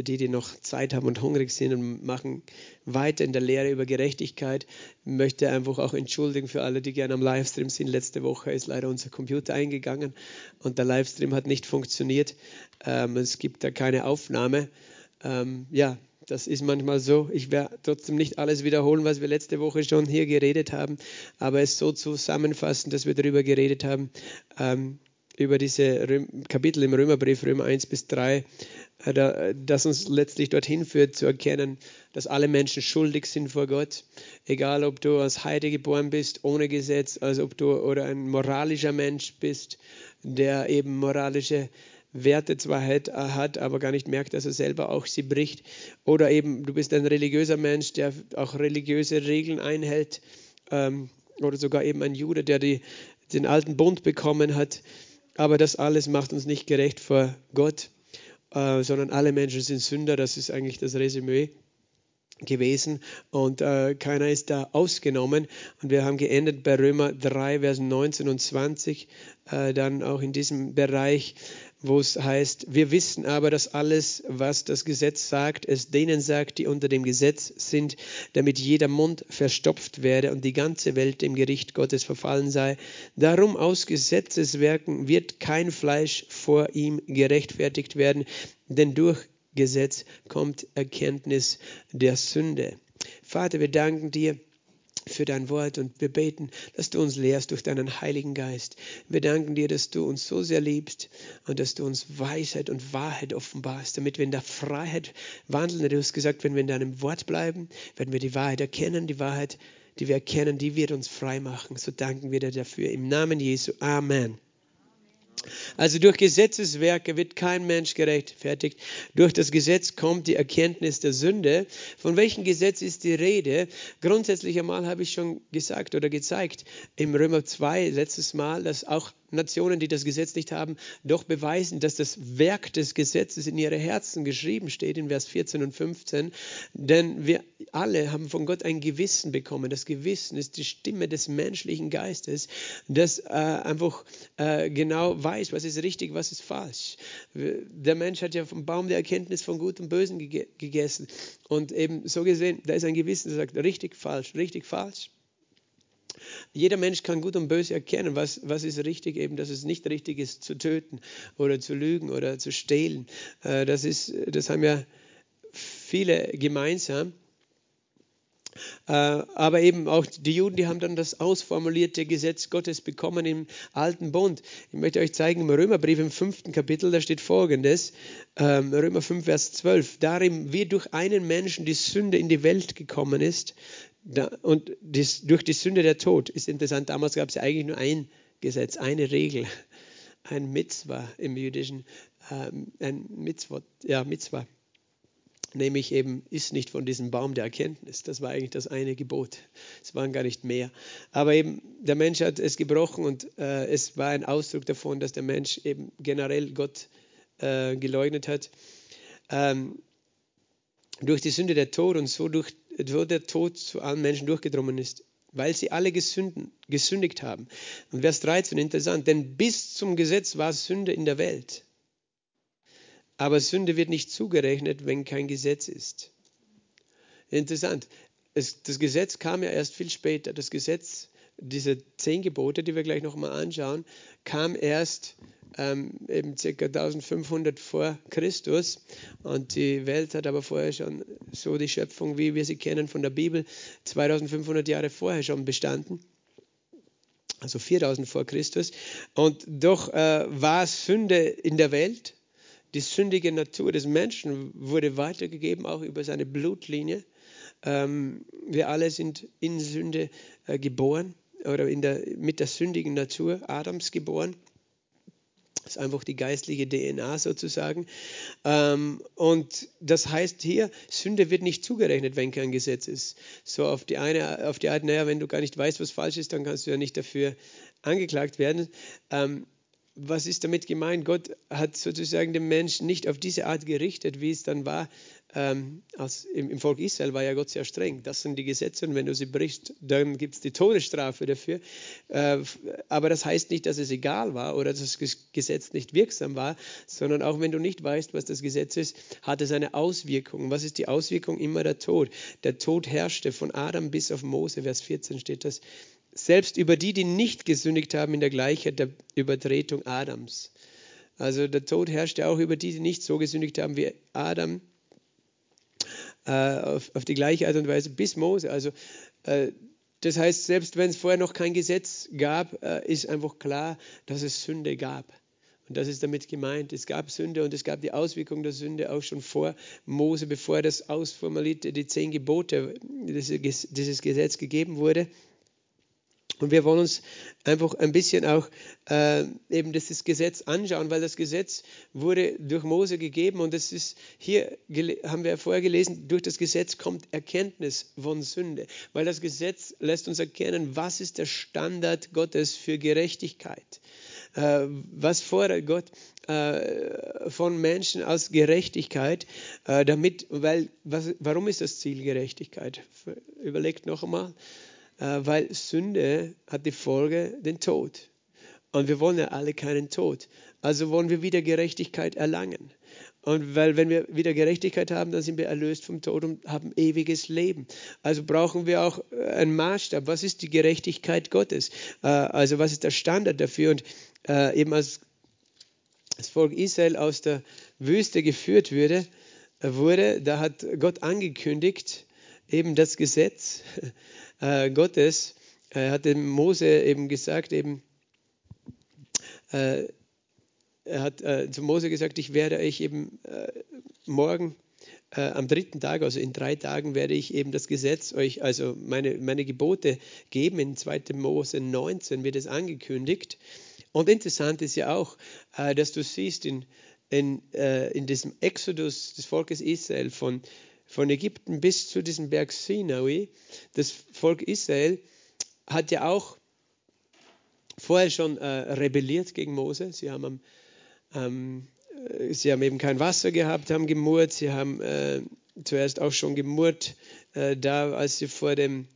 für die, die noch Zeit haben und hungrig sind und machen weiter in der Lehre über Gerechtigkeit. Möchte einfach auch entschuldigen für alle, die gerne am Livestream sind. Letzte Woche ist leider unser Computer eingegangen und der Livestream hat nicht funktioniert. Ähm, es gibt da keine Aufnahme. Ähm, ja, das ist manchmal so. Ich werde trotzdem nicht alles wiederholen, was wir letzte Woche schon hier geredet haben, aber es so zusammenfassen, dass wir darüber geredet haben, ähm, über diese Kapitel im Römerbrief, Römer 1 bis 3, äh, das uns letztlich dorthin führt, zu erkennen, dass alle Menschen schuldig sind vor Gott. Egal, ob du als Heide geboren bist, ohne Gesetz, als ob du oder ein moralischer Mensch bist, der eben moralische Werte zwar hat, aber gar nicht merkt, dass er selber auch sie bricht. Oder eben du bist ein religiöser Mensch, der auch religiöse Regeln einhält. Ähm, oder sogar eben ein Jude, der die, den alten Bund bekommen hat. Aber das alles macht uns nicht gerecht vor Gott, äh, sondern alle Menschen sind Sünder. Das ist eigentlich das Resümee gewesen und äh, keiner ist da ausgenommen. Und wir haben geendet bei Römer 3, Vers 19 und 20, äh, dann auch in diesem Bereich, wo es heißt, wir wissen aber, dass alles, was das Gesetz sagt, es denen sagt, die unter dem Gesetz sind, damit jeder Mund verstopft werde und die ganze Welt dem Gericht Gottes verfallen sei. Darum aus Gesetzeswerken wird kein Fleisch vor ihm gerechtfertigt werden, denn durch Gesetz kommt Erkenntnis der Sünde. Vater, wir danken dir für dein Wort und wir beten, dass du uns lehrst durch deinen Heiligen Geist. Wir danken dir, dass du uns so sehr liebst und dass du uns Weisheit und Wahrheit offenbarst, damit wir in der Freiheit wandeln. Du hast gesagt, wenn wir in deinem Wort bleiben, werden wir die Wahrheit erkennen. Die Wahrheit, die wir erkennen, die wird uns frei machen. So danken wir dir dafür. Im Namen Jesu. Amen. Also durch Gesetzeswerke wird kein Mensch gerechtfertigt. Durch das Gesetz kommt die Erkenntnis der Sünde. Von welchem Gesetz ist die Rede? Grundsätzlich einmal habe ich schon gesagt oder gezeigt im Römer 2 letztes Mal, dass auch Nationen, die das Gesetz nicht haben, doch beweisen, dass das Werk des Gesetzes in ihre Herzen geschrieben steht, in Vers 14 und 15. Denn wir alle haben von Gott ein Gewissen bekommen. Das Gewissen ist die Stimme des menschlichen Geistes, das äh, einfach äh, genau weiß, was ist richtig, was ist falsch. Der Mensch hat ja vom Baum der Erkenntnis von Gut und Bösen gegessen. Und eben so gesehen, da ist ein Gewissen, das sagt richtig, falsch, richtig, falsch. Jeder Mensch kann gut und böse erkennen, was, was ist richtig, eben, dass es nicht richtig ist, zu töten oder zu lügen oder zu stehlen. Äh, das, ist, das haben ja viele gemeinsam. Äh, aber eben auch die Juden, die haben dann das ausformulierte Gesetz Gottes bekommen im Alten Bund. Ich möchte euch zeigen im Römerbrief im fünften Kapitel, da steht folgendes, ähm, Römer 5, Vers 12, darin wie durch einen Menschen die Sünde in die Welt gekommen ist, und das, durch die Sünde der Tod ist interessant, damals gab es ja eigentlich nur ein Gesetz, eine Regel, ein Mitzvah im Jüdischen, ähm, ein Mitzvot, ja, Mitzvah. Nämlich eben, ist nicht von diesem Baum der Erkenntnis. Das war eigentlich das eine Gebot. Es waren gar nicht mehr. Aber eben, der Mensch hat es gebrochen und äh, es war ein Ausdruck davon, dass der Mensch eben generell Gott äh, geleugnet hat. Ähm, durch die Sünde der Tod und so durch wo der Tod zu allen Menschen durchgedrungen ist, weil sie alle gesünden, gesündigt haben. Und Vers 13, interessant, denn bis zum Gesetz war Sünde in der Welt. Aber Sünde wird nicht zugerechnet, wenn kein Gesetz ist. Interessant. Es, das Gesetz kam ja erst viel später. Das Gesetz, diese zehn Gebote, die wir gleich nochmal anschauen, kam erst ähm, eben ca. 1500 vor Christus. Und die Welt hat aber vorher schon so die Schöpfung, wie wir sie kennen von der Bibel, 2500 Jahre vorher schon bestanden. Also 4000 vor Christus. Und doch äh, war Sünde in der Welt. Die sündige Natur des Menschen wurde weitergegeben, auch über seine Blutlinie. Ähm, wir alle sind in Sünde äh, geboren oder der, mit der sündigen Natur Adams geboren. Ist einfach die geistliche DNA sozusagen. Ähm, und das heißt hier, Sünde wird nicht zugerechnet, wenn kein Gesetz ist. So auf die eine, auf die Art, naja, wenn du gar nicht weißt, was falsch ist, dann kannst du ja nicht dafür angeklagt werden. Ähm, was ist damit gemeint? Gott hat sozusagen den Menschen nicht auf diese Art gerichtet, wie es dann war. Ähm, als im, im, Volk Israel war ja Gott sehr streng. Das sind die Gesetze und wenn du sie brichst, dann gibt es die Todesstrafe dafür. Äh, aber das heißt nicht, dass es egal war oder dass das Gesetz nicht wirksam war, sondern auch wenn du nicht weißt, was das Gesetz ist, hat es eine Auswirkung. Was ist die Auswirkung? Immer der Tod. Der Tod herrschte von Adam bis auf Mose, Vers 14 steht das selbst über die, die nicht gesündigt haben in der Gleichheit der Übertretung Adams. Also der Tod herrschte auch über die, die nicht so gesündigt haben wie Adam, auf, auf, die gleiche Art und Weise bis Mose. Also äh, das heißt, selbst wenn es vorher noch kein Gesetz gab, äh, ist einfach klar, dass es Sünde gab. Und das ist damit gemeint. Es gab Sünde und es gab die Auswirkung der Sünde auch schon vor Mose, bevor das ausformulierte, die zehn Gebote, dieses Gesetz gegeben wurde. Und wir wollen uns einfach ein bisschen auch äh, eben dieses Gesetz anschauen, weil das Gesetz wurde durch Mose gegeben und es ist hier, haben wir vorher gelesen, durch das Gesetz kommt Erkenntnis von Sünde, weil das Gesetz lässt uns erkennen, was ist der Standard Gottes für Gerechtigkeit. Äh, was fordert Gott äh, von Menschen als Gerechtigkeit, äh, damit, weil, was, warum ist das Ziel Gerechtigkeit? Überlegt noch einmal. Äh, weil Sünde hat die Folge den Tod. Und wir wollen ja alle keinen Tod. Also wollen wir wieder Gerechtigkeit erlangen. Und weil wenn wir wieder Gerechtigkeit haben, dann sind wir erlöst vom Tod und haben ewiges Leben. Also brauchen wir auch äh, einen Maßstab. Was ist die Gerechtigkeit Gottes? Äh, also was ist der Standard dafür? Und eben als das Volk Israel aus der Wüste geführt wurde, wurde, da hat Gott angekündigt, eben das Gesetz, äh, Gottes, äh, hat dem Mose eben gesagt, eben, äh, er hat äh, zu Mose gesagt, ich werde euch eben äh, morgen äh, am dritten Tag, also in drei Tagen, werde ich eben das Gesetz euch, also meine, meine Gebote geben. In 2. Mose 19 wird es angekündigt. Und interessant ist ja auch, dass du siehst in, in, in diesem Exodus des Volkes Israel von von Ägypten bis zu diesem Berg Sinai, das Volk Israel hat ja auch vorher schon äh, rebelliert gegen Mose. Sie haben, ähm, sie haben eben kein Wasser gehabt, haben gemurrt. Sie haben äh, zuerst auch schon gemurrt, äh, da als sie vor dem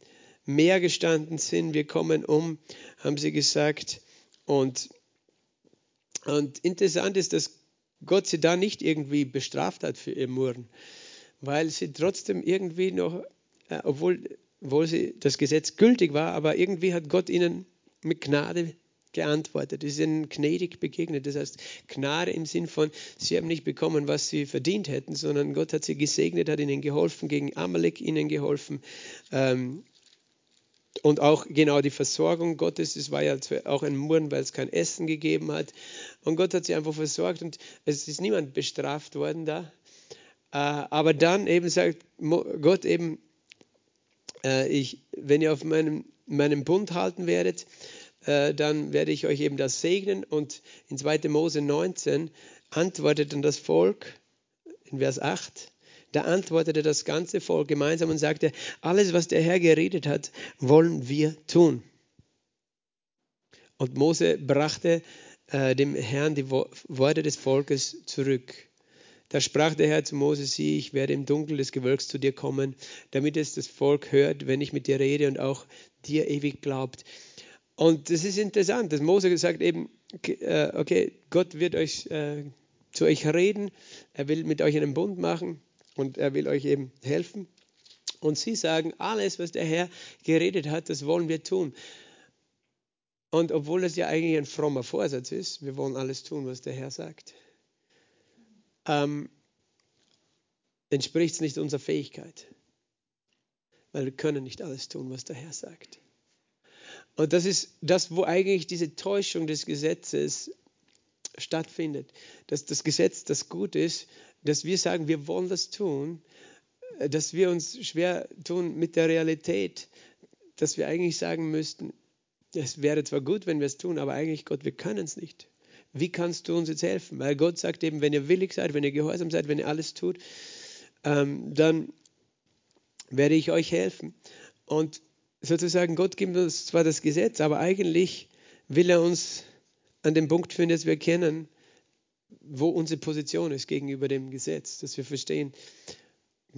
Meer gestanden sind. Wir kommen um, haben sie gesagt. Und, und interessant ist, dass Gott sie da nicht irgendwie bestraft hat für ihr Murren, weil sie trotzdem irgendwie noch, äh, obwohl, obwohl sie, das Gesetz gültig war, aber irgendwie hat Gott ihnen mit Gnade geantwortet, ist ihnen gnädig begegnet. Das heißt, Gnade im Sinn von, sie haben nicht bekommen, was sie verdient hätten, sondern Gott hat sie gesegnet, hat ihnen geholfen, gegen Amalek ihnen geholfen. Ähm, und auch genau die Versorgung Gottes, es war ja auch ein Murren, weil es kein Essen gegeben hat. Und Gott hat sie einfach versorgt und es ist niemand bestraft worden da. Äh, aber dann eben sagt Gott eben, äh, ich, wenn ihr auf meinem, meinem Bund halten werdet, äh, dann werde ich euch eben das segnen. Und in 2. Mose 19 antwortet dann das Volk, in Vers 8, da antwortete das ganze Volk gemeinsam und sagte, alles, was der Herr geredet hat, wollen wir tun. Und Mose brachte äh, dem Herrn die Worte des Volkes zurück. Da sprach der Herr zu Mose, sieh, ich werde im Dunkel des Gewölks zu dir kommen, damit es das Volk hört, wenn ich mit dir rede und auch dir ewig glaubt. Und das ist interessant, dass Mose sagt eben, äh, okay, Gott wird euch äh, zu euch reden, er will mit euch einen Bund machen und er will euch eben helfen. Und sie sagen, alles, was der Herr geredet hat, das wollen wir tun. Und obwohl es ja eigentlich ein frommer Vorsatz ist, wir wollen alles tun, was der Herr sagt ähm, entspricht es nicht unserer Fähigkeit. Weil wir können nicht alles tun, was der Herr sagt. Und das ist das, wo eigentlich diese Täuschung des Gesetzes stattfindet. Dass das Gesetz das gut ist, dass wir sagen, wir wollen das tun, dass wir uns schwer tun mit der Realität, dass wir eigentlich sagen müssten, es wäre zwar gut, wenn wir es tun, aber eigentlich Gott, wir können es nicht. Wie kannst du uns jetzt helfen? Weil Gott sagt eben, wenn ihr willig seid, wenn ihr gehorsam seid, wenn ihr alles tut, ähm, dann werde ich euch helfen. Und sozusagen, Gott gibt uns zwar das Gesetz, aber eigentlich will er uns an dem Punkt führen, dass wir erkennen, wo unsere Position ist gegenüber dem Gesetz, dass wir verstehen,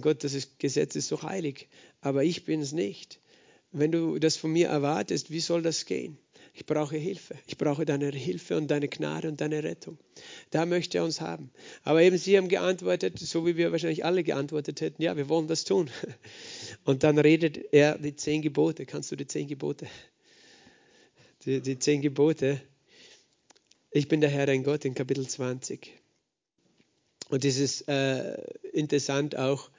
Gott, das ist, Gesetz ist so heilig, aber ich bin es nicht. Wenn du das von mir erwartest, wie soll das gehen? Ich brauche Hilfe. Ich brauche deine Hilfe und deine Gnade und deine Rettung. Da möchte er uns haben. Aber eben sie haben geantwortet, so wie wir wahrscheinlich alle geantwortet hätten, ja, wir wollen das tun. Und dann redet er die zehn Gebote. Kannst du die zehn Gebote? Die, die zehn Gebote. Ich bin der Herr, dein Gott in Kapitel 20. Und es ist äh, interessant auch,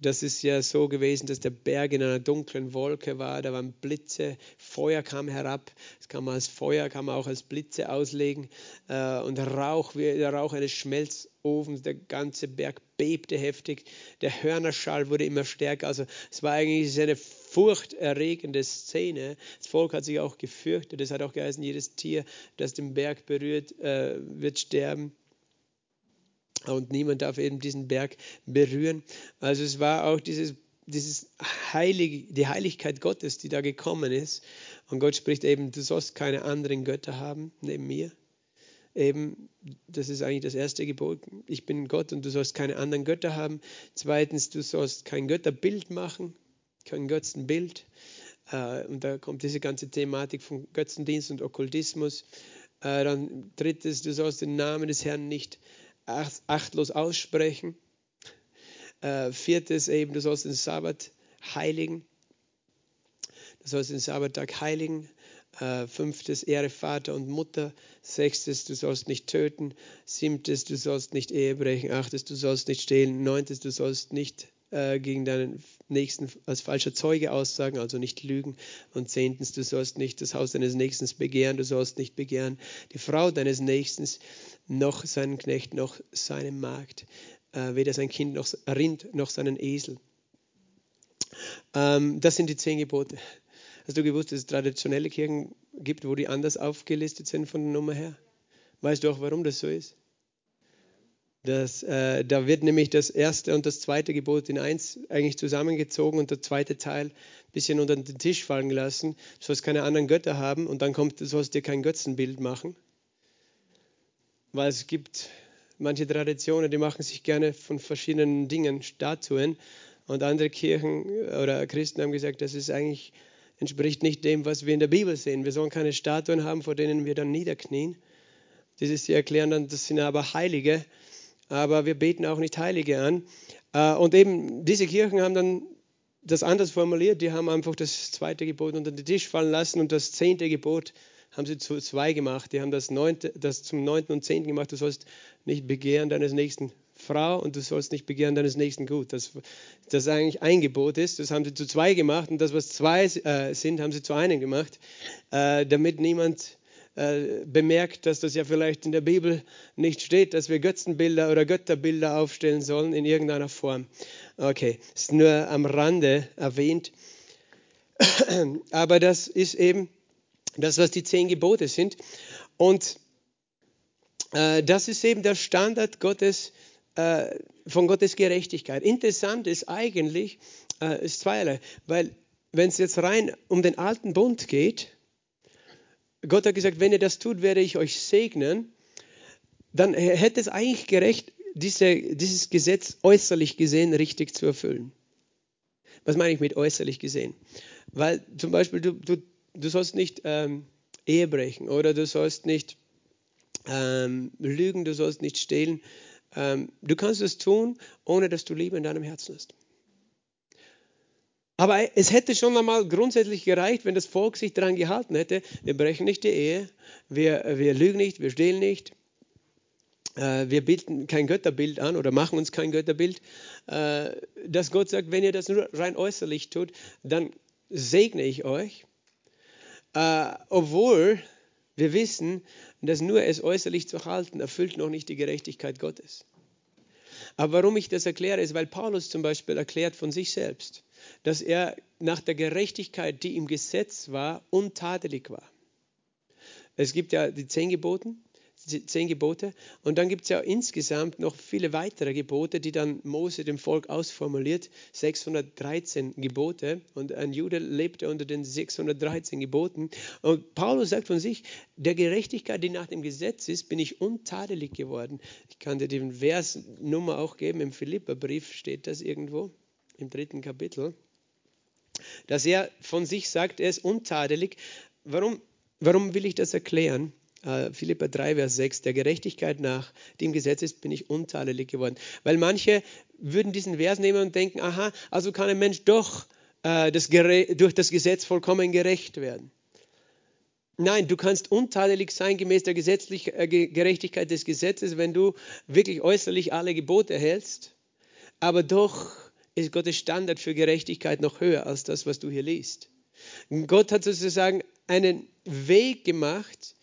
das ist ja so gewesen, dass der Berg in einer dunklen Wolke war, da waren Blitze, Feuer kam herab, das kann man als Feuer, kann man auch als Blitze auslegen. Äh, und Rauch, wie der Rauch eines Schmelzofens, der ganze Berg bebte heftig, der Hörnerschall wurde immer stärker, also es war eigentlich eine furchterregende Szene. Das Volk hat sich auch gefürchtet, es hat auch geheißen, jedes Tier, das den Berg berührt, äh, wird sterben und niemand darf eben diesen Berg berühren. Also es war auch dieses, dieses Heilige, die Heiligkeit Gottes, die da gekommen ist. Und Gott spricht eben, du sollst keine anderen Götter haben neben mir. Eben, das ist eigentlich das erste Gebot. Ich bin Gott und du sollst keine anderen Götter haben. Zweitens, du sollst kein Götterbild machen, kein Götzenbild. Äh, und da kommt diese ganze Thematik von Götzendienst und Okkultismus. Äh, dann drittens, du sollst den Namen des Herrn nicht achtlos aussprechen. Äh, viertes eben, du sollst den Sabbat heiligen. Du sollst den Sabbattag heiligen. Äh, fünftes, Ehre Vater und Mutter. Sechstes, du sollst nicht töten. Siebtes, du sollst nicht Ehe brechen. Achtes, du sollst nicht stehlen. Neuntes, du sollst nicht äh, gegen deinen Nächsten als falscher Zeuge aussagen, also nicht lügen. Und zehntens, du sollst nicht das Haus deines Nächsten begehren, du sollst nicht begehren die Frau deines Nächsten, noch seinen Knecht, noch seinen Magd, äh, weder sein Kind noch Rind noch seinen Esel. Ähm, das sind die zehn Gebote. Hast du gewusst, dass es traditionelle Kirchen gibt, wo die anders aufgelistet sind von der Nummer her? Weißt du auch, warum das so ist? Das, äh, da wird nämlich das erste und das zweite Gebot in eins eigentlich zusammengezogen und der zweite Teil ein bisschen unter den Tisch fallen gelassen. Du sollst keine anderen Götter haben und dann kommt, du sollst dir kein Götzenbild machen. Weil es gibt manche Traditionen, die machen sich gerne von verschiedenen Dingen Statuen und andere Kirchen oder Christen haben gesagt, das ist eigentlich entspricht nicht dem, was wir in der Bibel sehen. Wir sollen keine Statuen haben, vor denen wir dann niederknien. Ist, sie erklären dann, das sind aber Heilige aber wir beten auch nicht Heilige an. Äh, und eben diese Kirchen haben dann das anders formuliert. Die haben einfach das zweite Gebot unter den Tisch fallen lassen und das zehnte Gebot haben sie zu zwei gemacht. Die haben das, neunte, das zum neunten und zehnten gemacht. Du sollst nicht begehren deines nächsten Frau und du sollst nicht begehren deines nächsten Gut. Das, das eigentlich ein Gebot ist, das haben sie zu zwei gemacht und das, was zwei äh, sind, haben sie zu einem gemacht, äh, damit niemand äh, bemerkt, dass das ja vielleicht in der Bibel nicht steht, dass wir Götzenbilder oder Götterbilder aufstellen sollen in irgendeiner Form. Okay, ist nur am Rande erwähnt. Aber das ist eben das, was die zehn Gebote sind. Und äh, das ist eben der Standard Gottes, äh, von Gottes Gerechtigkeit. Interessant ist eigentlich, äh, ist zweierlei, weil wenn es jetzt rein um den alten Bund geht, Gott hat gesagt, wenn ihr das tut, werde ich euch segnen. Dann hätte es eigentlich gerecht, diese, dieses Gesetz äußerlich gesehen richtig zu erfüllen. Was meine ich mit äußerlich gesehen? Weil zum Beispiel du, du, du sollst nicht ähm, Ehe brechen oder du sollst nicht ähm, lügen, du sollst nicht stehlen. Ähm, du kannst es tun, ohne dass du Liebe in deinem Herzen hast. Aber es hätte schon einmal grundsätzlich gereicht, wenn das Volk sich daran gehalten hätte, wir brechen nicht die Ehe, wir, wir lügen nicht, wir stehlen nicht, äh, wir bilden kein Götterbild an oder machen uns kein Götterbild, äh, dass Gott sagt, wenn ihr das nur rein äußerlich tut, dann segne ich euch. Äh, obwohl wir wissen, dass nur es äußerlich zu halten erfüllt noch nicht die Gerechtigkeit Gottes. Aber warum ich das erkläre, ist, weil Paulus zum Beispiel erklärt von sich selbst dass er nach der Gerechtigkeit, die im Gesetz war, untadelig war. Es gibt ja die zehn Geboten. Die zehn Gebote. Und dann gibt es ja insgesamt noch viele weitere Gebote, die dann Mose dem Volk ausformuliert. 613 Gebote. Und ein Jude lebte unter den 613 Geboten. Und Paulus sagt von sich, der Gerechtigkeit, die nach dem Gesetz ist, bin ich untadelig geworden. Ich kann dir den Versnummer auch geben. Im Philipperbrief steht das irgendwo, im dritten Kapitel dass er von sich sagt, er ist untadelig. Warum, warum will ich das erklären? Uh, Philippa 3, Vers 6, der Gerechtigkeit nach dem Gesetz ist, bin ich untadelig geworden. Weil manche würden diesen Vers nehmen und denken, aha, also kann ein Mensch doch uh, das durch das Gesetz vollkommen gerecht werden. Nein, du kannst untadelig sein gemäß der gesetzlich, äh, Gerechtigkeit des Gesetzes, wenn du wirklich äußerlich alle Gebote hältst, aber doch ist Gottes Standard für Gerechtigkeit noch höher als das, was du hier liest. Gott hat sozusagen einen Weg gemacht, äh,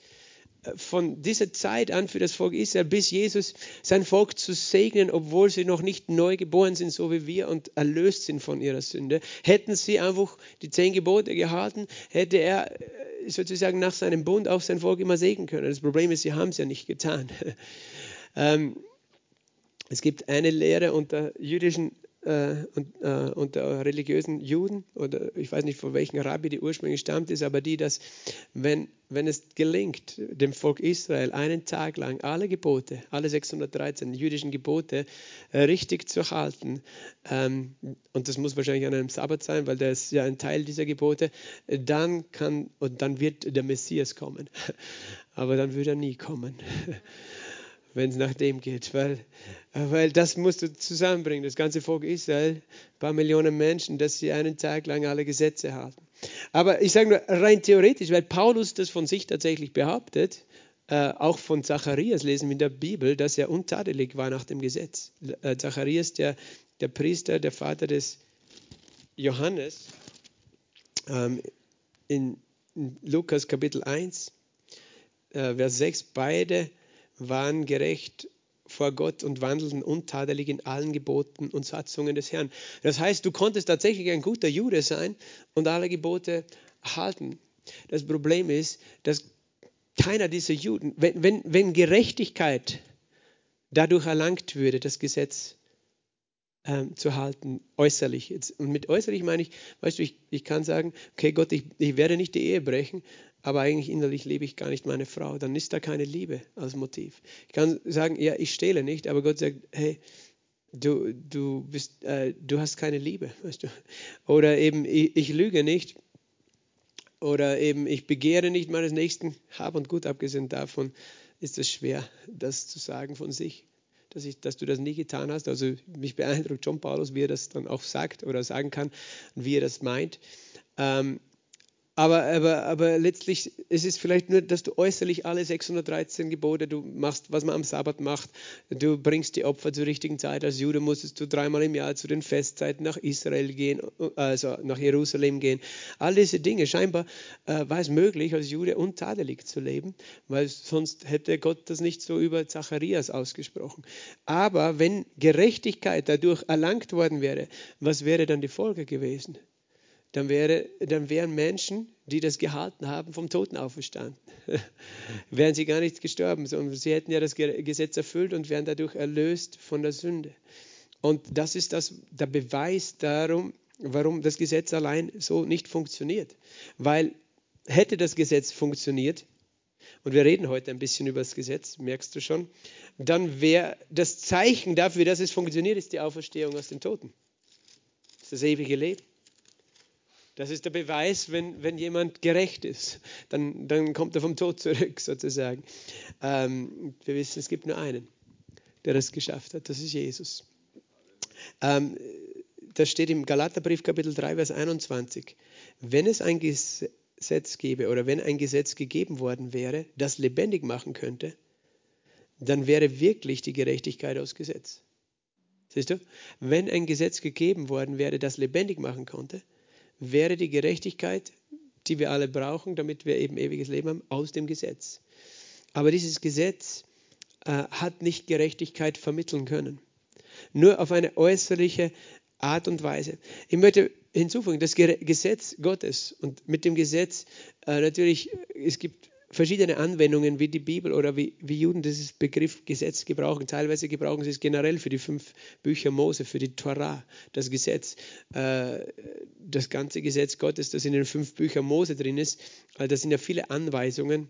von dieser Zeit an für das Volk Israel bis Jesus sein Volk zu segnen, obwohl sie noch nicht neu geboren sind, so wie wir und erlöst sind von ihrer Sünde. Hätten sie einfach die zehn Gebote gehalten, hätte er äh, sozusagen nach seinem Bund auch sein Volk immer segnen können. Das Problem ist, sie haben es ja nicht getan. Ähm, es gibt eine Lehre unter jüdischen äh, und, äh, unter religiösen Juden oder ich weiß nicht von welchem Rabbi die ursprünglich stammt ist, aber die, dass wenn, wenn es gelingt, dem Volk Israel einen Tag lang alle Gebote, alle 613 jüdischen Gebote äh, richtig zu halten, ähm, und das muss wahrscheinlich an einem Sabbat sein, weil das ist ja ein Teil dieser Gebote, dann kann und dann wird der Messias kommen. Aber dann wird er nie kommen. wenn es nach dem geht, weil, weil das musst du zusammenbringen, das ganze Volk Israel, ein paar Millionen Menschen, dass sie einen Tag lang alle Gesetze halten. Aber ich sage nur rein theoretisch, weil Paulus das von sich tatsächlich behauptet, äh, auch von Zacharias lesen wir in der Bibel, dass er untadelig war nach dem Gesetz. Äh, Zacharias, der, der Priester, der Vater des Johannes, ähm, in, in Lukas Kapitel 1, äh, Vers 6, beide waren gerecht vor Gott und wandelten untadelig in allen Geboten und Satzungen des Herrn. Das heißt, du konntest tatsächlich ein guter Jude sein und alle Gebote halten. Das Problem ist, dass keiner dieser Juden, wenn, wenn, wenn Gerechtigkeit dadurch erlangt würde, das Gesetz ähm, zu halten, äußerlich. Und mit äußerlich meine ich, weißt du, ich, ich kann sagen, okay Gott, ich, ich werde nicht die Ehe brechen, aber eigentlich innerlich liebe ich gar nicht meine Frau, dann ist da keine Liebe als Motiv. Ich kann sagen, ja, ich stehle nicht, aber Gott sagt, hey, du, du, bist, äh, du hast keine Liebe, weißt du. Oder eben, ich, ich lüge nicht. Oder eben, ich begehre nicht meines Nächsten, hab und gut abgesehen davon, ist es schwer, das zu sagen von sich, dass, ich, dass du das nie getan hast. Also mich beeindruckt John Paulus, wie er das dann auch sagt oder sagen kann und wie er das meint. Ähm, aber, aber, aber letztlich ist es vielleicht nur, dass du äußerlich alle 613 Gebote, du machst, was man am Sabbat macht, du bringst die Opfer zur richtigen Zeit. Als Jude musstest du dreimal im Jahr zu den Festzeiten nach Israel gehen, also nach Jerusalem gehen. All diese Dinge, scheinbar äh, war es möglich, als Jude untadelig zu leben, weil sonst hätte Gott das nicht so über Zacharias ausgesprochen. Aber wenn Gerechtigkeit dadurch erlangt worden wäre, was wäre dann die Folge gewesen? Dann, wäre, dann wären Menschen, die das gehalten haben, vom Toten auferstanden. wären sie gar nicht gestorben, sondern sie hätten ja das Gesetz erfüllt und wären dadurch erlöst von der Sünde. Und das ist das, der Beweis darum, warum das Gesetz allein so nicht funktioniert. Weil hätte das Gesetz funktioniert, und wir reden heute ein bisschen über das Gesetz, merkst du schon, dann wäre das Zeichen dafür, dass es funktioniert, ist die Auferstehung aus den Toten. Das ist das ewige Leben. Das ist der Beweis, wenn, wenn jemand gerecht ist, dann, dann kommt er vom Tod zurück sozusagen. Ähm, wir wissen, es gibt nur einen, der das geschafft hat, das ist Jesus. Ähm, das steht im Galaterbrief Kapitel 3, Vers 21. Wenn es ein Gesetz gäbe oder wenn ein Gesetz gegeben worden wäre, das lebendig machen könnte, dann wäre wirklich die Gerechtigkeit aus Gesetz. Siehst du? Wenn ein Gesetz gegeben worden wäre, das lebendig machen konnte, wäre die Gerechtigkeit, die wir alle brauchen, damit wir eben ewiges Leben haben, aus dem Gesetz. Aber dieses Gesetz äh, hat nicht Gerechtigkeit vermitteln können. Nur auf eine äußerliche Art und Weise. Ich möchte hinzufügen, das Gesetz Gottes und mit dem Gesetz äh, natürlich, es gibt verschiedene Anwendungen, wie die Bibel oder wie, wie Juden dieses Begriff Gesetz gebrauchen. Teilweise gebrauchen sie es generell für die fünf Bücher Mose, für die Torah, das Gesetz, äh, das ganze Gesetz Gottes, das in den fünf Büchern Mose drin ist. Also das sind ja viele Anweisungen,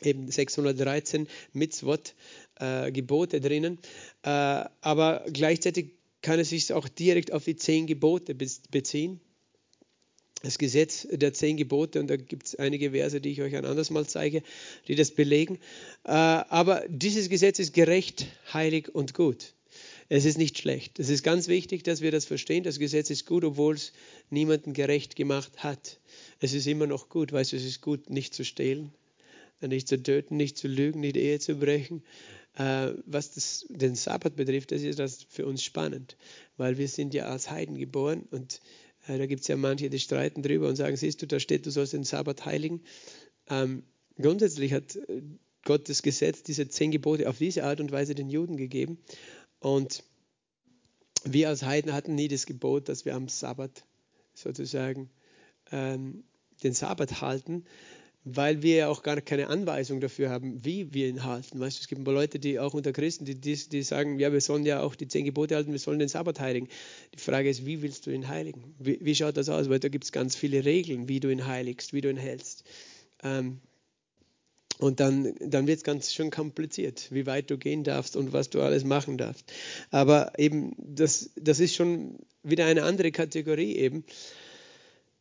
eben 613 Mitzvot, äh, Gebote drinnen. Äh, aber gleichzeitig kann es sich auch direkt auf die zehn Gebote beziehen das Gesetz der zehn Gebote, und da gibt es einige Verse, die ich euch ein anderes Mal zeige, die das belegen. Äh, aber dieses Gesetz ist gerecht, heilig und gut. Es ist nicht schlecht. Es ist ganz wichtig, dass wir das verstehen. Das Gesetz ist gut, obwohl es niemanden gerecht gemacht hat. Es ist immer noch gut. Weißt du, es ist gut, nicht zu stehlen, nicht zu töten, nicht zu lügen, nicht Ehe zu brechen. Äh, was das, den Sabbat betrifft, das ist das für uns spannend, weil wir sind ja als Heiden geboren und äh, da gibt es ja manche, die streiten drüber und sagen, siehst du, da steht, du sollst den Sabbat heiligen. Ähm, grundsätzlich hat äh, Gott das Gesetz, diese zehn Gebote auf diese Art und Weise den Juden gegeben. Und wir als Heiden hatten nie das Gebot, dass wir am Sabbat sozusagen ähm, den Sabbat halten, weil wir ja auch gar keine Anweisung dafür haben, wie wir ihn halten. Weißt du, es gibt ein paar Leute, die auch unter Christen, die, die, die, sagen, ja, wir sollen ja auch die zehn Gebote halten, wir sollen den Sabbat heiligen. Die Frage ist, wie willst du ihn heiligen? Wie, wie schaut das aus? Weil da gibt es ganz viele Regeln, wie du ihn heiligst, wie du ihn hältst. Ähm, und dann, dann wird es ganz schön kompliziert, wie weit du gehen darfst und was du alles machen darfst. Aber eben, das, das ist schon wieder eine andere Kategorie eben.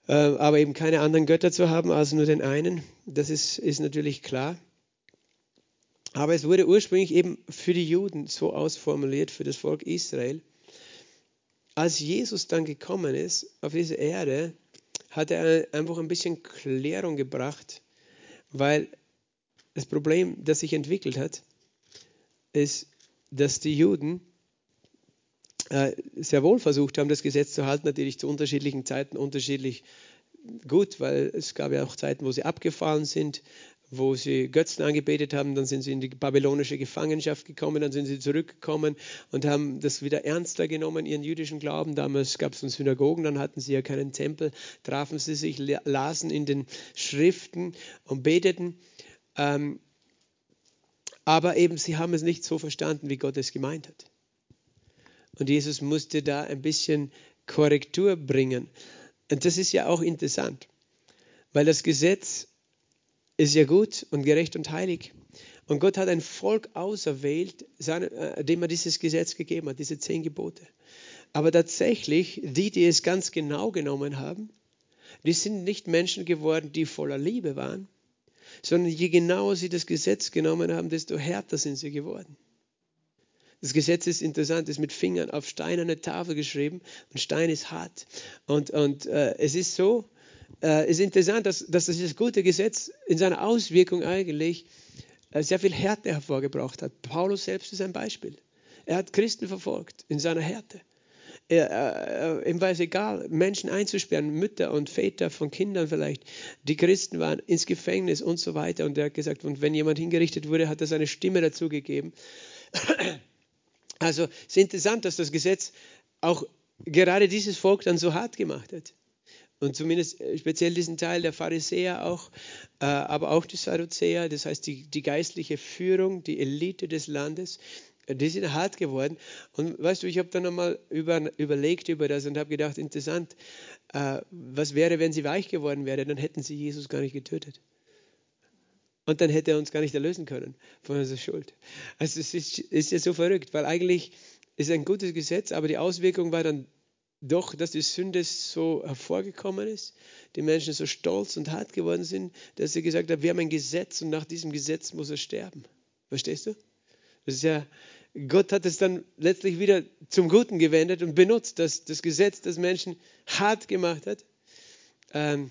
Äh, aber eben keine anderen Götter zu haben als nur den einen, das ist, ist natürlich klar. Aber es wurde ursprünglich eben für die Juden so ausformuliert, für das Volk Israel. Als Jesus dann gekommen ist auf diese Erde, hat er einfach ein bisschen Klärung gebracht, weil das Problem, das sich entwickelt hat, ist, dass die Juden sehr wohl versucht haben, das Gesetz zu halten, natürlich zu unterschiedlichen Zeiten unterschiedlich gut, weil es gab ja auch Zeiten, wo sie abgefallen sind, wo sie Götzen angebetet haben, dann sind sie in die babylonische Gefangenschaft gekommen, dann sind sie zurückgekommen und haben das wieder ernster genommen, ihren jüdischen Glauben. Damals gab es Synagogen, dann hatten sie ja keinen Tempel, trafen sie sich, lasen in den Schriften und beteten. Ähm, aber eben, sie haben es nicht so verstanden, wie Gott es gemeint hat. Und Jesus musste da ein bisschen Korrektur bringen. Und das ist ja auch interessant, weil das Gesetz ist ja gut und gerecht und heilig. Und Gott hat ein Volk auserwählt, äh, dem er dieses Gesetz gegeben hat, diese zehn Gebote. Aber tatsächlich, die, die es ganz genau genommen haben, die sind nicht Menschen geworden, die voller Liebe waren, sondern je genauer sie das Gesetz genommen haben, desto härter sind sie geworden. Das Gesetz ist interessant, ist mit Fingern auf steinerne Tafel geschrieben und Stein ist hart. Und, und äh, es ist so, äh, ist interessant, dass, dass das gute Gesetz in seiner Auswirkung eigentlich äh, sehr viel Härte hervorgebracht hat. Paulus selbst ist ein Beispiel. Er hat Christen verfolgt in seiner Härte. Er, äh, ihm war es egal, Menschen einzusperren, Mütter und Väter von Kindern vielleicht, die Christen waren, ins Gefängnis und so weiter. Und er hat gesagt, und wenn jemand hingerichtet wurde, hat er seine Stimme dazu gegeben. Also es ist interessant, dass das Gesetz auch gerade dieses Volk dann so hart gemacht hat. Und zumindest äh, speziell diesen Teil der Pharisäer auch, äh, aber auch die Sadduzäer, das heißt die, die geistliche Führung, die Elite des Landes, äh, die sind hart geworden. Und weißt du, ich habe dann nochmal über, überlegt über das und habe gedacht, interessant, was wäre, wenn sie weich geworden wäre, dann hätten sie Jesus gar nicht getötet. Und dann hätte er uns gar nicht erlösen können von unserer Schuld. Also es ist, ist ja so verrückt, weil eigentlich ist ein gutes Gesetz, aber die Auswirkung war dann doch, dass die Sünde so hervorgekommen ist, die Menschen so stolz und hart geworden sind, dass sie gesagt haben, wir haben ein Gesetz und nach diesem Gesetz muss er sterben. Verstehst du? Das ist ja, Gott hat es dann letztlich wieder zum Guten gewendet und benutzt, dass das Gesetz das Menschen hart gemacht hat. Ähm,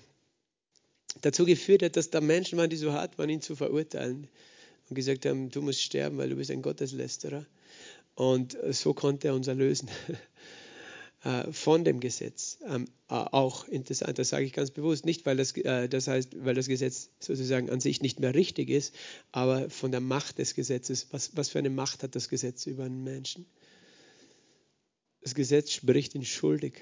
dazu geführt hat, dass da Menschen waren, die so hart waren, ihn zu verurteilen und gesagt haben, du musst sterben, weil du bist ein Gotteslästerer. Und so konnte er uns erlösen äh, von dem Gesetz. Ähm, auch interessant, das sage ich ganz bewusst, nicht weil das, äh, das heißt, weil das Gesetz sozusagen an sich nicht mehr richtig ist, aber von der Macht des Gesetzes. Was, was für eine Macht hat das Gesetz über einen Menschen? Das Gesetz spricht ihn schuldig.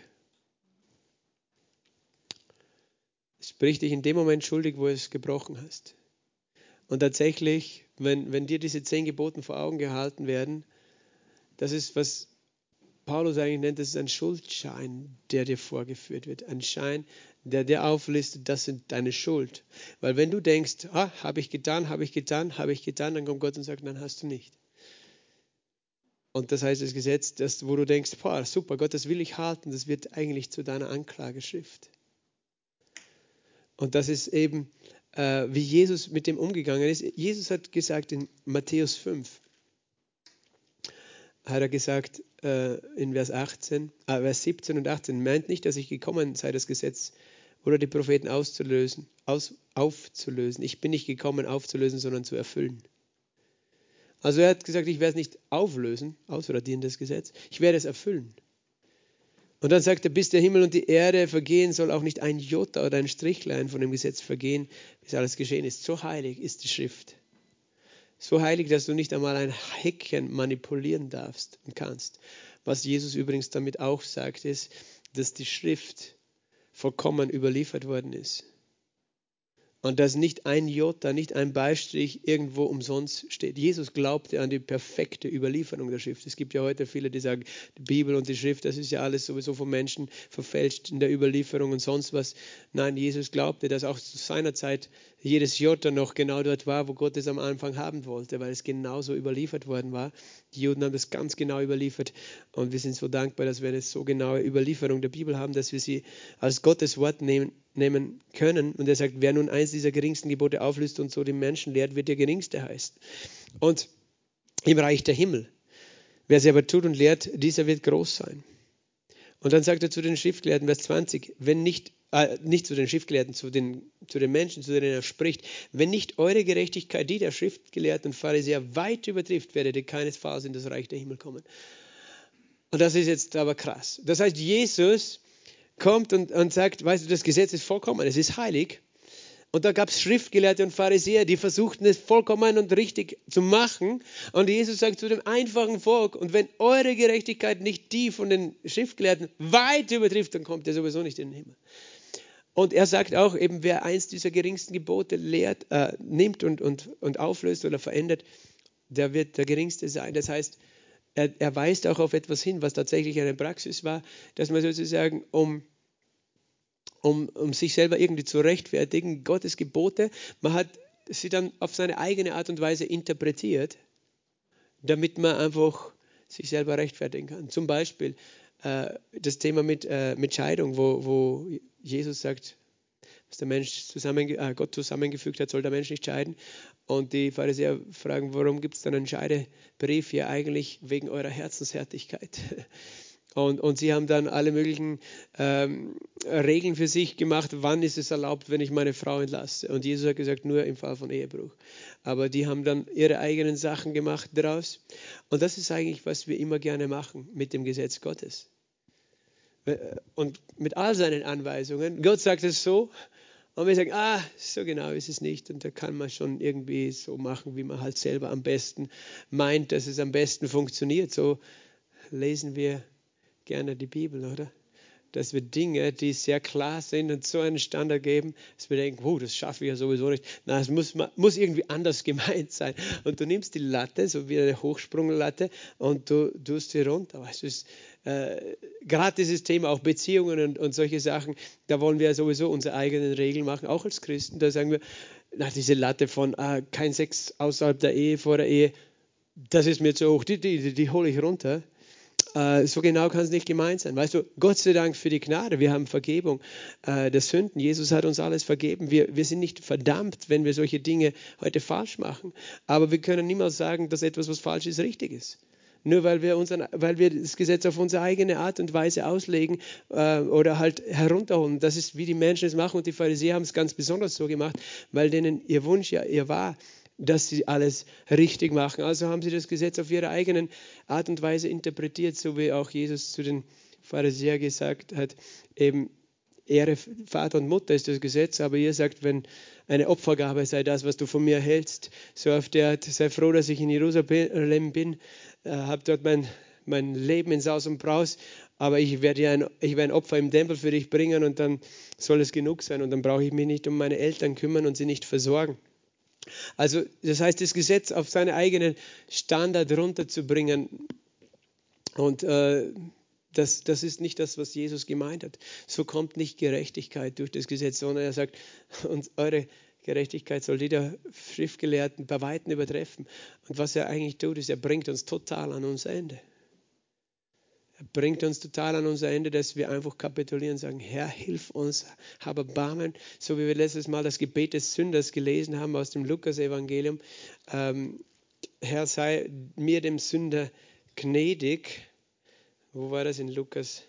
Spricht dich in dem Moment schuldig, wo du es gebrochen hast. Und tatsächlich, wenn, wenn dir diese zehn Geboten vor Augen gehalten werden, das ist, was Paulus eigentlich nennt, das ist ein Schuldschein, der dir vorgeführt wird. Ein Schein, der dir auflistet, das sind deine Schuld. Weil wenn du denkst, ah, habe ich getan, habe ich getan, habe ich getan, dann kommt Gott und sagt, nein, hast du nicht. Und das heißt das Gesetz, das, wo du denkst, boah, super, Gott, das will ich halten, das wird eigentlich zu deiner Anklageschrift. Und das ist eben, äh, wie Jesus mit dem umgegangen ist. Jesus hat gesagt in Matthäus 5, hat er gesagt äh, in Vers 18, äh, Vers 17 und 18, meint nicht, dass ich gekommen sei, das Gesetz oder die Propheten auszulösen, aus, aufzulösen. Ich bin nicht gekommen, aufzulösen, sondern zu erfüllen. Also er hat gesagt, ich werde es nicht auflösen, ausradieren das Gesetz, ich werde es erfüllen. Und dann sagt er, bis der Himmel und die Erde vergehen, soll auch nicht ein Jota oder ein Strichlein von dem Gesetz vergehen, bis alles geschehen ist. So heilig ist die Schrift. So heilig, dass du nicht einmal ein Häkchen manipulieren darfst und kannst. Was Jesus übrigens damit auch sagt, ist, dass die Schrift vollkommen überliefert worden ist. Und dass nicht ein Jota, nicht ein Beistrich irgendwo umsonst steht. Jesus glaubte an die perfekte Überlieferung der Schrift. Es gibt ja heute viele, die sagen, die Bibel und die Schrift, das ist ja alles sowieso von Menschen verfälscht in der Überlieferung und sonst was. Nein, Jesus glaubte, dass auch zu seiner Zeit jedes Jota noch genau dort war, wo Gott es am Anfang haben wollte, weil es genauso überliefert worden war. Die Juden haben das ganz genau überliefert und wir sind so dankbar, dass wir eine so genaue Überlieferung der Bibel haben, dass wir sie als Gottes Wort nehmen nehmen können. Und er sagt, wer nun eins dieser geringsten Gebote auflöst und so den Menschen lehrt, wird der geringste heißen. Und im Reich der Himmel. Wer sie aber tut und lehrt, dieser wird groß sein. Und dann sagt er zu den Schriftgelehrten, Vers 20, wenn nicht, äh, nicht zu den Schriftgelehrten, zu den, zu den Menschen, zu denen er spricht, wenn nicht eure Gerechtigkeit die der Schriftgelehrten und Pharisäer weit übertrifft, werdet ihr keinesfalls in das Reich der Himmel kommen. Und das ist jetzt aber krass. Das heißt, Jesus kommt und, und sagt, weißt du, das Gesetz ist vollkommen, es ist heilig. Und da gab es Schriftgelehrte und Pharisäer, die versuchten es vollkommen und richtig zu machen. Und Jesus sagt zu dem einfachen Volk, und wenn eure Gerechtigkeit nicht die von den Schriftgelehrten weit übertrifft, dann kommt ihr sowieso nicht in den Himmel. Und er sagt auch, eben wer eins dieser geringsten Gebote lehrt, äh, nimmt und, und, und auflöst oder verändert, der wird der geringste sein. Das heißt, er, er weist auch auf etwas hin, was tatsächlich eine Praxis war, dass man sozusagen um um, um sich selber irgendwie zu rechtfertigen, Gottes Gebote, man hat sie dann auf seine eigene Art und Weise interpretiert, damit man einfach sich selber rechtfertigen kann. Zum Beispiel äh, das Thema mit, äh, mit Scheidung, wo, wo Jesus sagt, was der Mensch zusammen, äh, Gott zusammengefügt hat, soll der Mensch nicht scheiden. Und die Pharisäer fragen, warum gibt es dann einen Scheidebrief? Ja, eigentlich wegen eurer Herzenshärtigkeit. Und, und sie haben dann alle möglichen ähm, Regeln für sich gemacht, wann ist es erlaubt, wenn ich meine Frau entlasse. Und Jesus hat gesagt, nur im Fall von Ehebruch. Aber die haben dann ihre eigenen Sachen gemacht daraus. Und das ist eigentlich, was wir immer gerne machen mit dem Gesetz Gottes. Äh, und mit all seinen Anweisungen. Gott sagt es so. Und wir sagen, ah, so genau ist es nicht. Und da kann man schon irgendwie so machen, wie man halt selber am besten meint, dass es am besten funktioniert. So lesen wir gerne die Bibel, oder? Dass wir Dinge, die sehr klar sind und so einen Standard geben, dass wir denken, oh, das schaffe ich ja sowieso nicht. Na, es muss, muss irgendwie anders gemeint sein. Und du nimmst die Latte, so wie eine Hochsprunglatte, und du tust sie runter. Du, es, äh, gerade dieses Thema, auch Beziehungen und, und solche Sachen, da wollen wir sowieso unsere eigenen Regeln machen, auch als Christen. Da sagen wir, na, diese Latte von äh, kein Sex außerhalb der Ehe, vor der Ehe, das ist mir zu hoch, die, die, die, die hole ich runter. Äh, so genau kann es nicht gemeint sein. Weißt du, Gott sei Dank für die Gnade, wir haben Vergebung äh, der Sünden. Jesus hat uns alles vergeben. Wir, wir sind nicht verdammt, wenn wir solche Dinge heute falsch machen. Aber wir können niemals sagen, dass etwas, was falsch ist, richtig ist. Nur weil wir, unseren, weil wir das Gesetz auf unsere eigene Art und Weise auslegen äh, oder halt herunterholen. Das ist, wie die Menschen es machen und die Pharisäer haben es ganz besonders so gemacht, weil denen ihr Wunsch ja ihr war, dass sie alles richtig machen. Also haben sie das Gesetz auf ihre eigenen Art und Weise interpretiert, so wie auch Jesus zu den Pharisäern gesagt hat, eben Ehre Vater und Mutter ist das Gesetz, aber ihr sagt, wenn eine Opfergabe sei das, was du von mir hältst, so auf der Art, sei froh, dass ich in Jerusalem bin, äh, habe dort mein, mein Leben in Saus und Braus, aber ich werde, ein, ich werde ein Opfer im Tempel für dich bringen und dann soll es genug sein und dann brauche ich mich nicht um meine Eltern kümmern und sie nicht versorgen. Also das heißt, das Gesetz auf seine eigenen Standard runterzubringen und äh, das, das ist nicht das, was Jesus gemeint hat. So kommt nicht Gerechtigkeit durch das Gesetz, sondern er sagt, und eure Gerechtigkeit soll die der Schriftgelehrten bei Weitem übertreffen. Und was er eigentlich tut, ist, er bringt uns total an unser Ende. Bringt uns total an unser Ende, dass wir einfach kapitulieren und sagen, Herr, hilf uns, habe Barmen, so wie wir letztes Mal das Gebet des Sünders gelesen haben aus dem Lukas-Evangelium. Ähm, Herr, sei mir dem Sünder gnädig. Wo war das in Lukas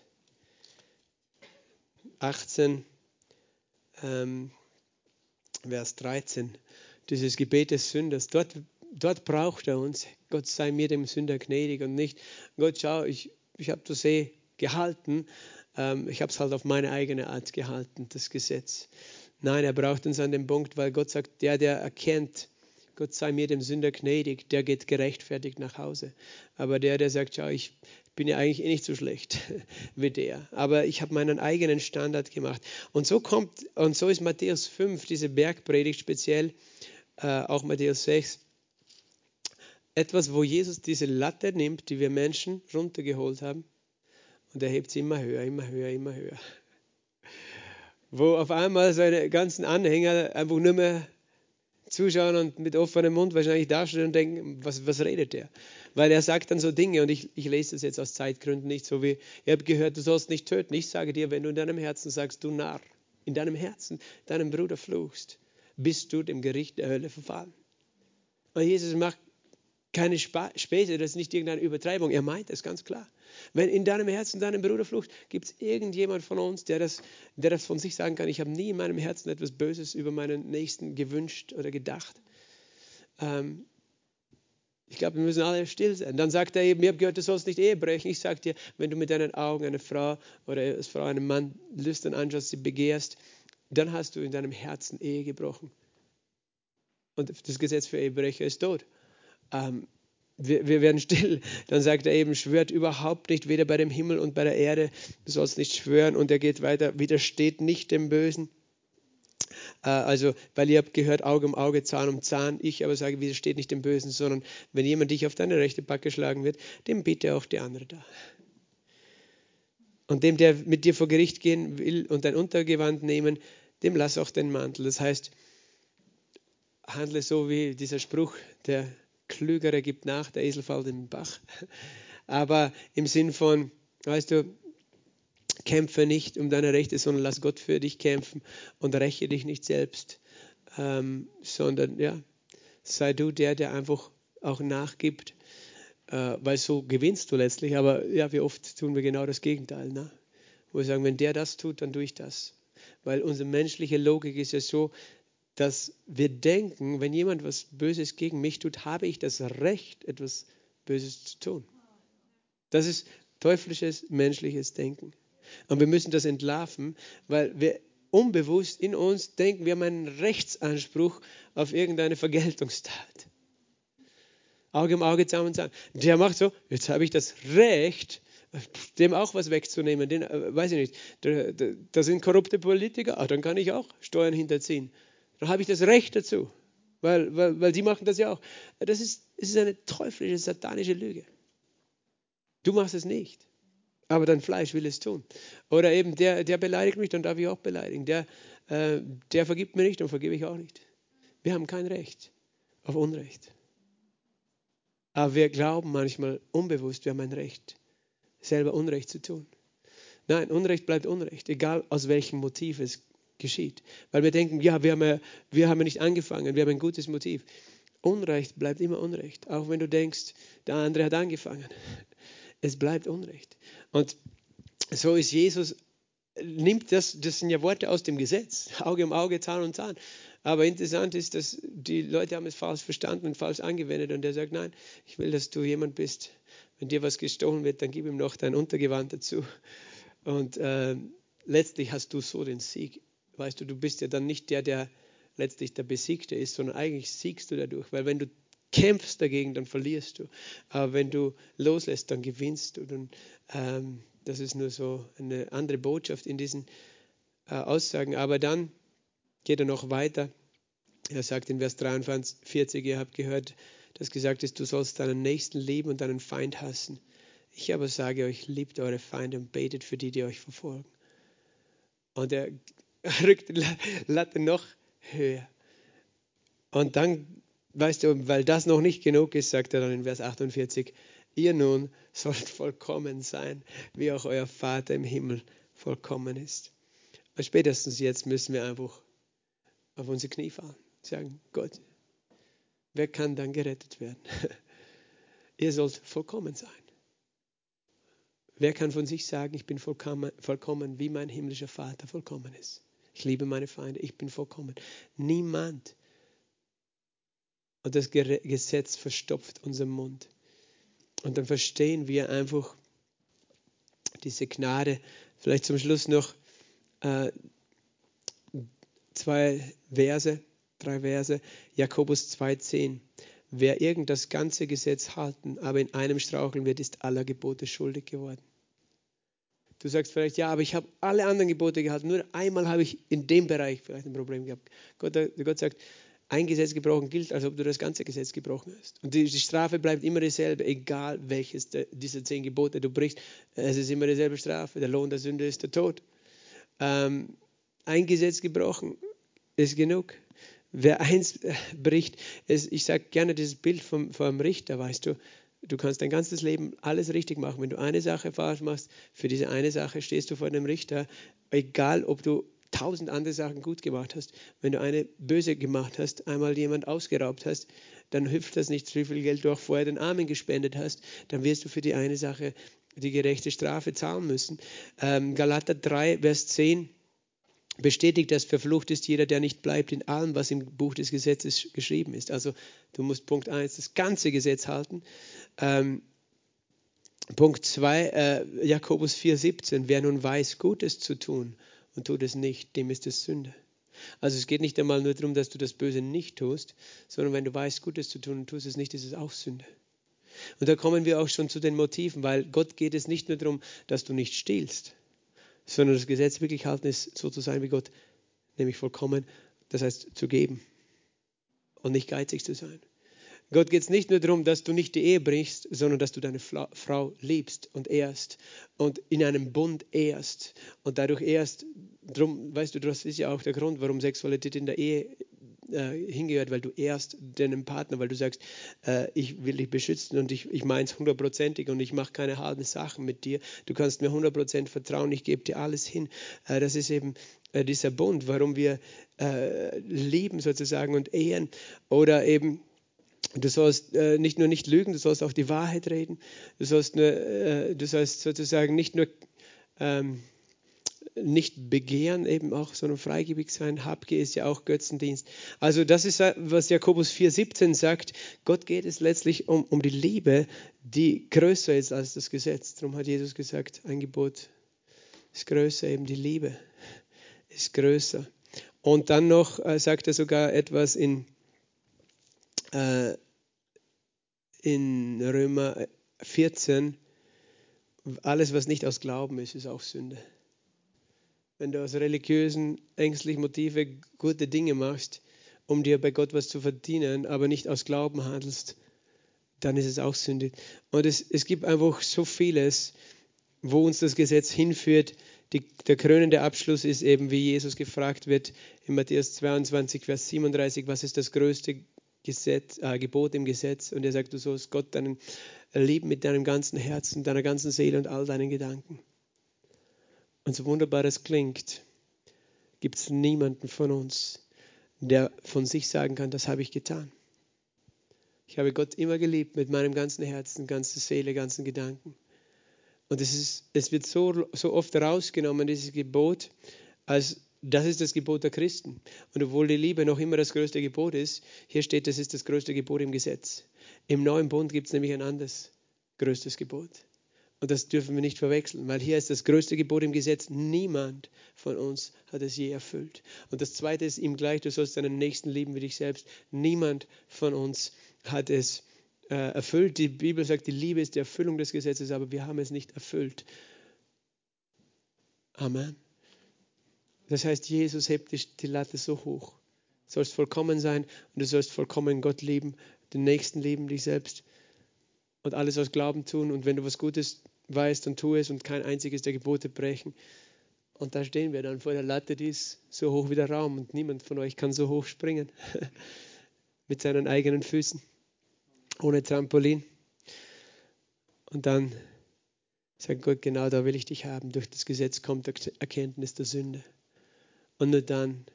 18? Ähm, Vers 13, dieses Gebet des Sünders. Dort, dort braucht er uns. Gott sei mir dem Sünder gnädig und nicht, Gott, schau, ich, ich habe das eh gehalten, ähm, ich habe es halt auf meine eigene Art gehalten, das Gesetz. Nein, er braucht uns an dem Punkt, weil Gott sagt, der, der erkennt, Gott sei mir dem Sünder gnädig, der geht gerechtfertigt nach Hause. Aber der, der sagt, schau, ich bin ja eigentlich eh nicht so schlecht wie der, aber ich habe meinen eigenen Standard gemacht. Und so kommt, und so ist Matthäus 5, diese Bergpredigt speziell, äh, auch Matthäus 6, etwas, wo Jesus diese Latte nimmt, die wir Menschen runtergeholt haben, und er hebt sie immer höher, immer höher, immer höher. Wo auf einmal seine ganzen Anhänger einfach nur mehr zuschauen und mit offenem Mund wahrscheinlich dastehen und denken, was, was redet der? Weil er sagt dann so Dinge und ich, ich lese das jetzt aus Zeitgründen nicht so wie, ihr habt gehört, du sollst nicht töten. Ich sage dir, wenn du in deinem Herzen sagst, du Narr, in deinem Herzen deinem Bruder fluchst, bist du dem Gericht der Hölle verfallen. Und Jesus macht keine Späße, das ist nicht irgendeine Übertreibung. Er meint es ganz klar. Wenn in deinem Herzen deinem Bruder flucht, gibt es irgendjemand von uns, der das, der das von sich sagen kann, ich habe nie in meinem Herzen etwas Böses über meinen Nächsten gewünscht oder gedacht. Ähm, ich glaube, wir müssen alle still sein. Dann sagt er eben, ich habe gehört, du sollst nicht Ehe brechen. Ich sage dir, wenn du mit deinen Augen eine Frau oder als Frau einen Mann lüstern anschaust, sie begehrst, dann hast du in deinem Herzen Ehe gebrochen. Und das Gesetz für Ehebrecher ist tot. Ähm, wir, wir, werden still. Dann sagt er eben, schwört überhaupt nicht, weder bei dem Himmel und bei der Erde. Du sollst nicht schwören. Und er geht weiter, widersteht nicht dem Bösen. Äh, also, weil ihr habt gehört, Auge um Auge, Zahn um Zahn. Ich aber sage, widersteht nicht dem Bösen, sondern wenn jemand dich auf deine rechte Backe schlagen wird, dem bitte auch die andere da. Und dem, der mit dir vor Gericht gehen will und dein Untergewand nehmen, dem lass auch den Mantel. Das heißt, handle so wie dieser Spruch, der Klügere gibt nach, der Esel fällt in den Bach. Aber im Sinn von, weißt du, kämpfe nicht um deine Rechte, sondern lass Gott für dich kämpfen und räche dich nicht selbst, ähm, sondern ja, sei du der, der einfach auch nachgibt, äh, weil so gewinnst du letztlich. Aber ja, wie oft tun wir genau das Gegenteil, ne? wo wir sagen, wenn der das tut, dann tue ich das. Weil unsere menschliche Logik ist ja so, dass wir denken, wenn jemand was Böses gegen mich tut, habe ich das Recht, etwas Böses zu tun. Das ist teuflisches menschliches Denken. Und wir müssen das entlarven, weil wir unbewusst in uns denken, wir haben einen Rechtsanspruch auf irgendeine Vergeltungstat. Auge um Auge, Zahn um Zahn. Der macht so, jetzt habe ich das Recht, dem auch was wegzunehmen. Den, äh, weiß ich nicht, da sind korrupte Politiker, ah, dann kann ich auch Steuern hinterziehen. Dann habe ich das Recht dazu, weil, weil, weil die machen das ja auch. Das ist, das ist eine teuflische, satanische Lüge. Du machst es nicht aber dein Fleisch will es tun. Oder eben, der, der beleidigt mich, dann darf ich auch beleidigen. Der, äh, der vergibt mir nicht, dann vergebe ich auch nicht. Wir haben kein Recht auf Unrecht. Aber wir glauben manchmal unbewusst, wir haben ein Recht, selber Unrecht zu tun. Nein, Unrecht bleibt Unrecht, egal aus welchem Motiv es geschieht. Weil wir denken, ja, wir haben ja, wir haben ja nicht angefangen, wir haben ein gutes Motiv. Unrecht bleibt immer Unrecht, auch wenn du denkst, der andere hat angefangen. Es bleibt Unrecht. Und so ist Jesus, nimmt das, das sind ja Worte aus dem Gesetz, Auge um Auge, Zahn um Zahn. Aber interessant ist, dass die Leute haben es falsch verstanden und falsch angewendet und er sagt, nein, ich will, dass du jemand bist. Wenn dir was gestohlen wird, dann gib ihm noch dein Untergewand dazu. Und äh, letztlich hast du so den Sieg. Weißt du, du bist ja dann nicht der, der letztlich der Besiegte ist, sondern eigentlich siegst du dadurch. Weil wenn du kämpfst dagegen, dann verlierst du. Aber wenn du loslässt, dann gewinnst du. Dann, ähm, das ist nur so eine andere Botschaft in diesen äh, Aussagen. Aber dann geht er noch weiter Er sagt in Vers 43, ihr habt gehört, dass gesagt ist, du sollst deinen Nächsten lieben und deinen Feind hassen. Ich aber sage euch, liebt eure Feinde und betet für die, die euch verfolgen. Und er rückt die Latte noch höher. Und dann, weißt du, weil das noch nicht genug ist, sagt er dann in Vers 48, ihr nun sollt vollkommen sein, wie auch euer Vater im Himmel vollkommen ist. Und spätestens jetzt müssen wir einfach auf unsere Knie fallen. Sagen, Gott, wer kann dann gerettet werden? ihr sollt vollkommen sein. Wer kann von sich sagen, ich bin vollkommen, vollkommen, wie mein himmlischer Vater vollkommen ist? Ich liebe meine Feinde, ich bin vollkommen. Niemand. Und das Gesetz verstopft unseren Mund. Und dann verstehen wir einfach diese Gnade. Vielleicht zum Schluss noch äh, zwei Verse, drei Verse. Jakobus 2,10. Wer irgend das ganze Gesetz halten, aber in einem straucheln wird, ist aller Gebote schuldig geworden. Du sagst vielleicht, ja, aber ich habe alle anderen Gebote gehalten, nur einmal habe ich in dem Bereich vielleicht ein Problem gehabt. Gott, Gott sagt, ein Gesetz gebrochen gilt, als ob du das ganze Gesetz gebrochen hast. Und die, die Strafe bleibt immer dieselbe, egal welches der, dieser zehn Gebote du brichst. Es ist immer dieselbe Strafe. Der Lohn der Sünde ist der Tod. Ähm, ein Gesetz gebrochen ist genug. Wer eins bricht, ist, ich sage gerne dieses Bild vom, vom Richter, weißt du, Du kannst dein ganzes Leben alles richtig machen. Wenn du eine Sache falsch machst, für diese eine Sache stehst du vor dem Richter, egal ob du tausend andere Sachen gut gemacht hast. Wenn du eine böse gemacht hast, einmal jemand ausgeraubt hast, dann hilft das nicht, wie viel Geld du auch vorher den Armen gespendet hast, dann wirst du für die eine Sache die gerechte Strafe zahlen müssen. Ähm, Galater 3, Vers 10 bestätigt, dass verflucht ist jeder, der nicht bleibt in allem, was im Buch des Gesetzes geschrieben ist. Also du musst Punkt 1 das ganze Gesetz halten. Ähm, Punkt 2, äh, Jakobus 4,17, wer nun weiß, Gutes zu tun und tut es nicht, dem ist es Sünde. Also es geht nicht einmal nur darum, dass du das Böse nicht tust, sondern wenn du weißt, Gutes zu tun und tust es nicht, ist es auch Sünde. Und da kommen wir auch schon zu den Motiven, weil Gott geht es nicht nur darum, dass du nicht stiehlst, sondern das Gesetz wirklich halten ist, so zu sein wie Gott, nämlich vollkommen, das heißt zu geben und nicht geizig zu sein. Gott geht es nicht nur darum, dass du nicht die Ehe brichst, sondern dass du deine Frau liebst und ehrst und in einem Bund ehrst und dadurch ehrst. Drum, weißt du, das ist ja auch der Grund, warum Sexualität in der Ehe äh, hingehört, weil du ehrst deinen Partner, weil du sagst, äh, ich will dich beschützen und ich, ich meine es hundertprozentig und ich mache keine harten Sachen mit dir. Du kannst mir hundertprozentig vertrauen, ich gebe dir alles hin. Äh, das ist eben äh, dieser Bund, warum wir äh, lieben sozusagen und ehren oder eben Du sollst äh, nicht nur nicht lügen, du sollst auch die Wahrheit reden. Du sollst, nur, äh, du sollst sozusagen nicht nur ähm, nicht begehren, eben auch, sondern freigebig sein. Habgier ist ja auch Götzendienst. Also das ist, was Jakobus 4,17 sagt. Gott geht es letztlich um, um die Liebe, die größer ist als das Gesetz. Darum hat Jesus gesagt, ein Gebot ist größer, eben die Liebe ist größer. Und dann noch äh, sagt er sogar etwas in äh, in Römer 14, alles, was nicht aus Glauben ist, ist auch Sünde. Wenn du aus religiösen, ängstlichen Motive gute Dinge machst, um dir bei Gott was zu verdienen, aber nicht aus Glauben handelst, dann ist es auch Sünde. Und es, es gibt einfach so vieles, wo uns das Gesetz hinführt. Die, der krönende Abschluss ist eben, wie Jesus gefragt wird in Matthäus 22, Vers 37, was ist das größte Gesetz, äh, Gebot im Gesetz und er sagt, du sollst Gott deinen lieben mit deinem ganzen Herzen, deiner ganzen Seele und all deinen Gedanken. Und so wunderbar das klingt, gibt es niemanden von uns, der von sich sagen kann, das habe ich getan. Ich habe Gott immer geliebt mit meinem ganzen Herzen, ganzer Seele, ganzen Gedanken. Und es, ist, es wird so, so oft rausgenommen, dieses Gebot, als das ist das Gebot der Christen. Und obwohl die Liebe noch immer das größte Gebot ist, hier steht, das ist das größte Gebot im Gesetz. Im neuen Bund gibt es nämlich ein anderes größtes Gebot. Und das dürfen wir nicht verwechseln, weil hier ist das größte Gebot im Gesetz. Niemand von uns hat es je erfüllt. Und das zweite ist ihm gleich, du sollst deinen Nächsten lieben wie dich selbst. Niemand von uns hat es äh, erfüllt. Die Bibel sagt, die Liebe ist die Erfüllung des Gesetzes, aber wir haben es nicht erfüllt. Amen. Das heißt, Jesus hebt die Latte so hoch, Du sollst vollkommen sein und du sollst vollkommen Gott lieben, den Nächsten lieben, dich selbst und alles aus Glauben tun. Und wenn du was Gutes weißt und tu es und kein einziges der Gebote brechen. Und da stehen wir dann vor der Latte, die ist so hoch wie der Raum und niemand von euch kann so hoch springen mit seinen eigenen Füßen, ohne Trampolin. Und dann sagt Gott, genau da will ich dich haben. Durch das Gesetz kommt Erkenntnis der Sünde. Und nur dann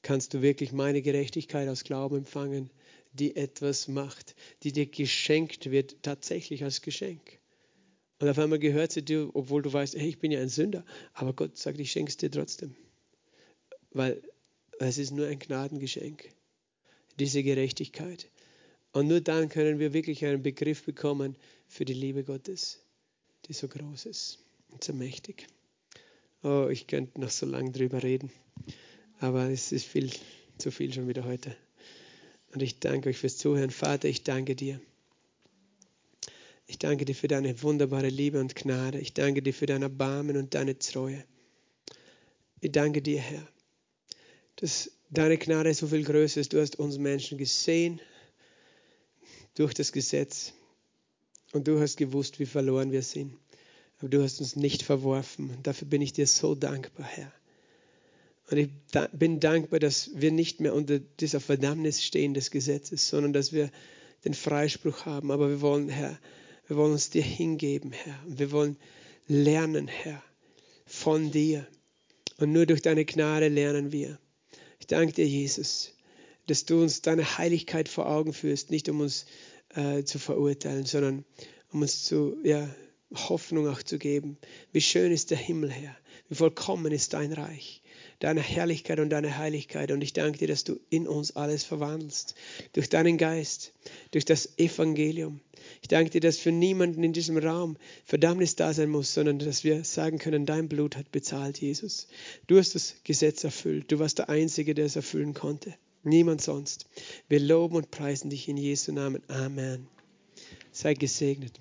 kannst du wirklich meine Gerechtigkeit aus Glauben empfangen, die etwas macht, die dir geschenkt wird, tatsächlich als Geschenk. Und auf einmal gehört sie dir, obwohl du weißt, hey, ich bin ja ein Sünder, aber Gott sagt, ich schenke es dir trotzdem. Weil es ist nur ein Gnadengeschenk, diese Gerechtigkeit. Und nur dann können wir wirklich einen Begriff bekommen für die Liebe Gottes, die so groß ist und so mächtig. Oh, ich könnte noch so lange drüber reden, aber es ist viel zu viel schon wieder heute. Und ich danke euch fürs Zuhören. Vater, ich danke dir. Ich danke dir für deine wunderbare Liebe und Gnade. Ich danke dir für dein Erbarmen und deine Treue. Ich danke dir, Herr, dass deine Gnade so viel größer ist. Du hast uns Menschen gesehen durch das Gesetz und du hast gewusst, wie verloren wir sind. Aber du hast uns nicht verworfen. Dafür bin ich dir so dankbar, Herr. Und ich bin dankbar, dass wir nicht mehr unter dieser Verdammnis stehen des Gesetzes, sondern dass wir den Freispruch haben. Aber wir wollen, Herr, wir wollen uns dir hingeben, Herr. Und wir wollen lernen, Herr, von dir. Und nur durch deine Gnade lernen wir. Ich danke dir, Jesus, dass du uns deine Heiligkeit vor Augen führst, nicht um uns äh, zu verurteilen, sondern um uns zu, ja, Hoffnung auch zu geben. Wie schön ist der Himmel, Herr. Wie vollkommen ist dein Reich deine Herrlichkeit und deine Heiligkeit. Und ich danke dir, dass du in uns alles verwandelst. Durch deinen Geist, durch das Evangelium. Ich danke dir, dass für niemanden in diesem Raum Verdammnis da sein muss, sondern dass wir sagen können, dein Blut hat bezahlt, Jesus. Du hast das Gesetz erfüllt. Du warst der Einzige, der es erfüllen konnte. Niemand sonst. Wir loben und preisen dich in Jesu Namen. Amen. Sei gesegnet.